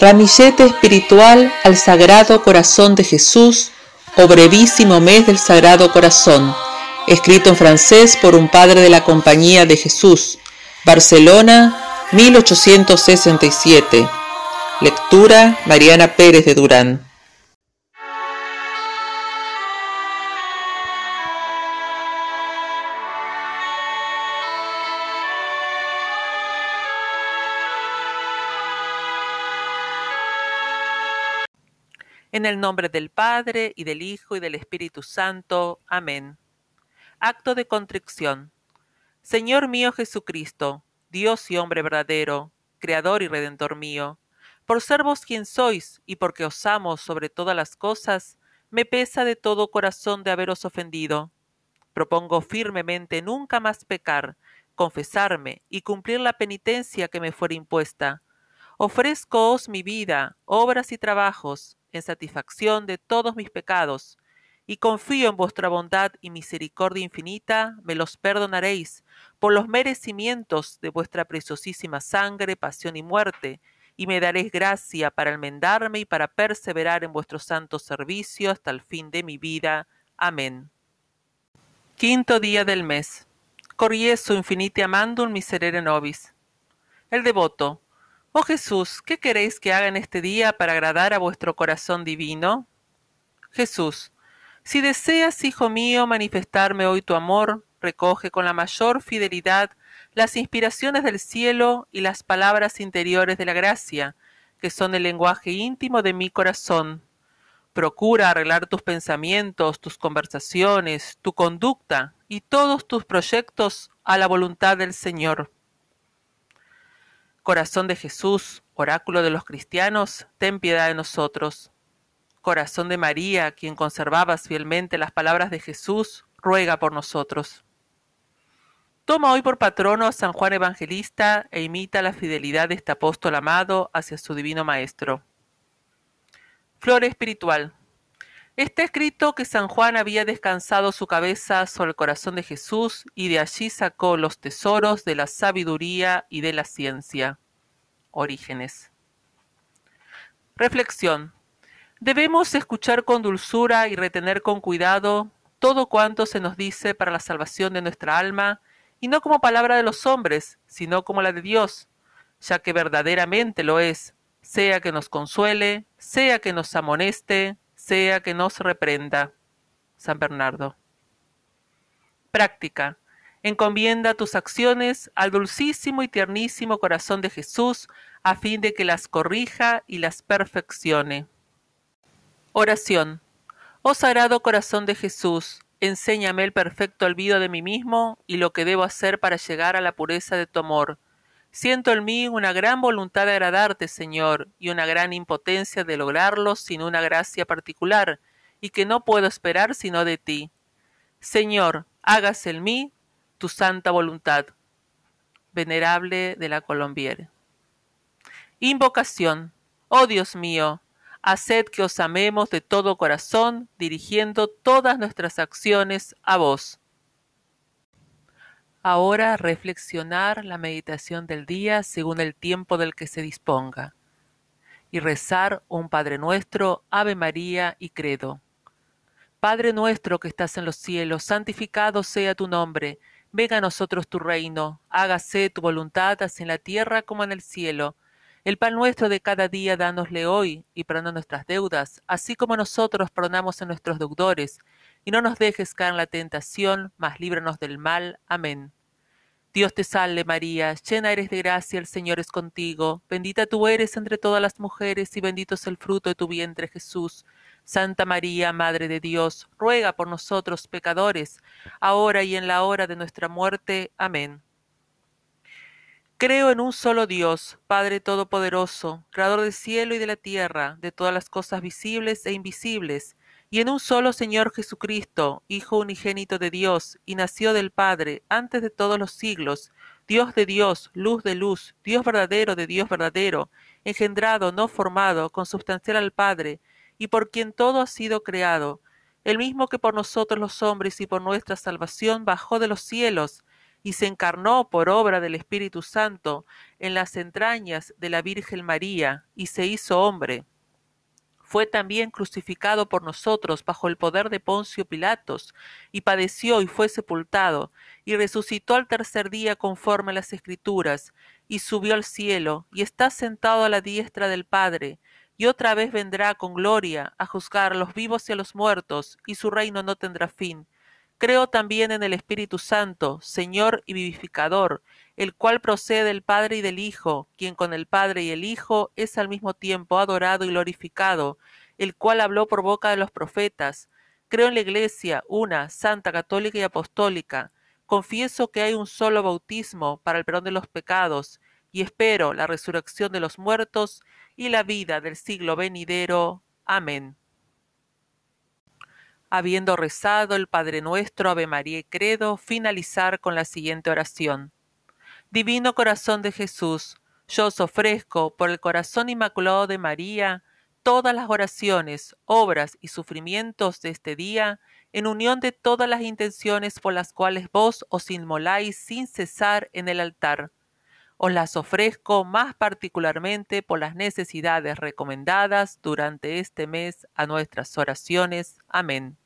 Ramillete espiritual al Sagrado Corazón de Jesús o brevísimo mes del Sagrado Corazón, escrito en francés por un padre de la Compañía de Jesús, Barcelona, 1867. Lectura Mariana Pérez de Durán. En el nombre del Padre, y del Hijo, y del Espíritu Santo. Amén. Acto de contrición. Señor mío Jesucristo, Dios y hombre verdadero, Creador y Redentor mío, por ser vos quien sois, y porque os amo sobre todas las cosas, me pesa de todo corazón de haberos ofendido. Propongo firmemente nunca más pecar, confesarme y cumplir la penitencia que me fuera impuesta. Ofrezcoos mi vida, obras y trabajos, en satisfacción de todos mis pecados, y confío en vuestra bondad y misericordia infinita, me los perdonaréis por los merecimientos de vuestra preciosísima sangre, pasión y muerte, y me daréis gracia para enmendarme y para perseverar en vuestro santo servicio hasta el fin de mi vida. Amén. Quinto día del mes. Corrieso infinite amandum miserere nobis. El devoto, Oh Jesús, ¿qué queréis que haga en este día para agradar a vuestro corazón divino? Jesús, si deseas, hijo mío, manifestarme hoy tu amor, recoge con la mayor fidelidad las inspiraciones del cielo y las palabras interiores de la gracia, que son el lenguaje íntimo de mi corazón. Procura arreglar tus pensamientos, tus conversaciones, tu conducta y todos tus proyectos a la voluntad del Señor Corazón de Jesús, oráculo de los cristianos, ten piedad de nosotros. Corazón de María, quien conservabas fielmente las palabras de Jesús, ruega por nosotros. Toma hoy por patrono a San Juan Evangelista e imita la fidelidad de este apóstol amado hacia su divino Maestro. Flor espiritual. Está escrito que San Juan había descansado su cabeza sobre el corazón de Jesús y de allí sacó los tesoros de la sabiduría y de la ciencia. Orígenes. Reflexión. Debemos escuchar con dulzura y retener con cuidado todo cuanto se nos dice para la salvación de nuestra alma, y no como palabra de los hombres, sino como la de Dios, ya que verdaderamente lo es, sea que nos consuele, sea que nos amoneste, sea que nos reprenda. San Bernardo. Práctica. Encomienda tus acciones al dulcísimo y tiernísimo corazón de Jesús, a fin de que las corrija y las perfeccione. Oración. Oh sagrado corazón de Jesús, enséñame el perfecto olvido de mí mismo y lo que debo hacer para llegar a la pureza de tu amor. Siento en mí una gran voluntad de agradarte, Señor, y una gran impotencia de lograrlo sin una gracia particular, y que no puedo esperar sino de ti. Señor, hágase en mí tu santa voluntad. Venerable de la Colombiere. Invocación. Oh Dios mío, haced que os amemos de todo corazón, dirigiendo todas nuestras acciones a vos. Ahora reflexionar la meditación del día según el tiempo del que se disponga y rezar un Padre nuestro, Ave María y Credo. Padre nuestro que estás en los cielos, santificado sea tu nombre Venga a nosotros tu reino, hágase tu voluntad así en la tierra como en el cielo. El pan nuestro de cada día dánosle hoy, y perdona nuestras deudas, así como nosotros perdonamos a nuestros deudores, y no nos dejes caer en la tentación, mas líbranos del mal. Amén. Dios te salve María, llena eres de gracia, el Señor es contigo, bendita tú eres entre todas las mujeres, y bendito es el fruto de tu vientre Jesús. Santa María, Madre de Dios, ruega por nosotros pecadores, ahora y en la hora de nuestra muerte. Amén. Creo en un solo Dios, Padre Todopoderoso, Creador del cielo y de la tierra, de todas las cosas visibles e invisibles, y en un solo Señor Jesucristo, Hijo unigénito de Dios, y nació del Padre antes de todos los siglos, Dios de Dios, luz de luz, Dios verdadero de Dios verdadero, engendrado, no formado, consubstancial al Padre, y por quien todo ha sido creado, el mismo que por nosotros los hombres y por nuestra salvación bajó de los cielos, y se encarnó por obra del Espíritu Santo en las entrañas de la Virgen María y se hizo hombre. Fue también crucificado por nosotros bajo el poder de Poncio Pilatos, y padeció y fue sepultado, y resucitó al tercer día conforme a las Escrituras, y subió al cielo, y está sentado a la diestra del Padre, y otra vez vendrá con gloria a juzgar a los vivos y a los muertos, y su reino no tendrá fin. Creo también en el Espíritu Santo, Señor y vivificador, el cual procede del Padre y del Hijo, quien con el Padre y el Hijo es al mismo tiempo adorado y glorificado, el cual habló por boca de los profetas. Creo en la Iglesia, una, santa, católica y apostólica. Confieso que hay un solo bautismo para el perdón de los pecados, y espero la resurrección de los muertos y la vida del siglo venidero. Amén habiendo rezado el Padre Nuestro, Ave María y Credo, finalizar con la siguiente oración. Divino Corazón de Jesús, yo os ofrezco por el corazón inmaculado de María todas las oraciones, obras y sufrimientos de este día, en unión de todas las intenciones por las cuales vos os inmoláis sin cesar en el altar. Os las ofrezco más particularmente por las necesidades recomendadas durante este mes a nuestras oraciones. Amén.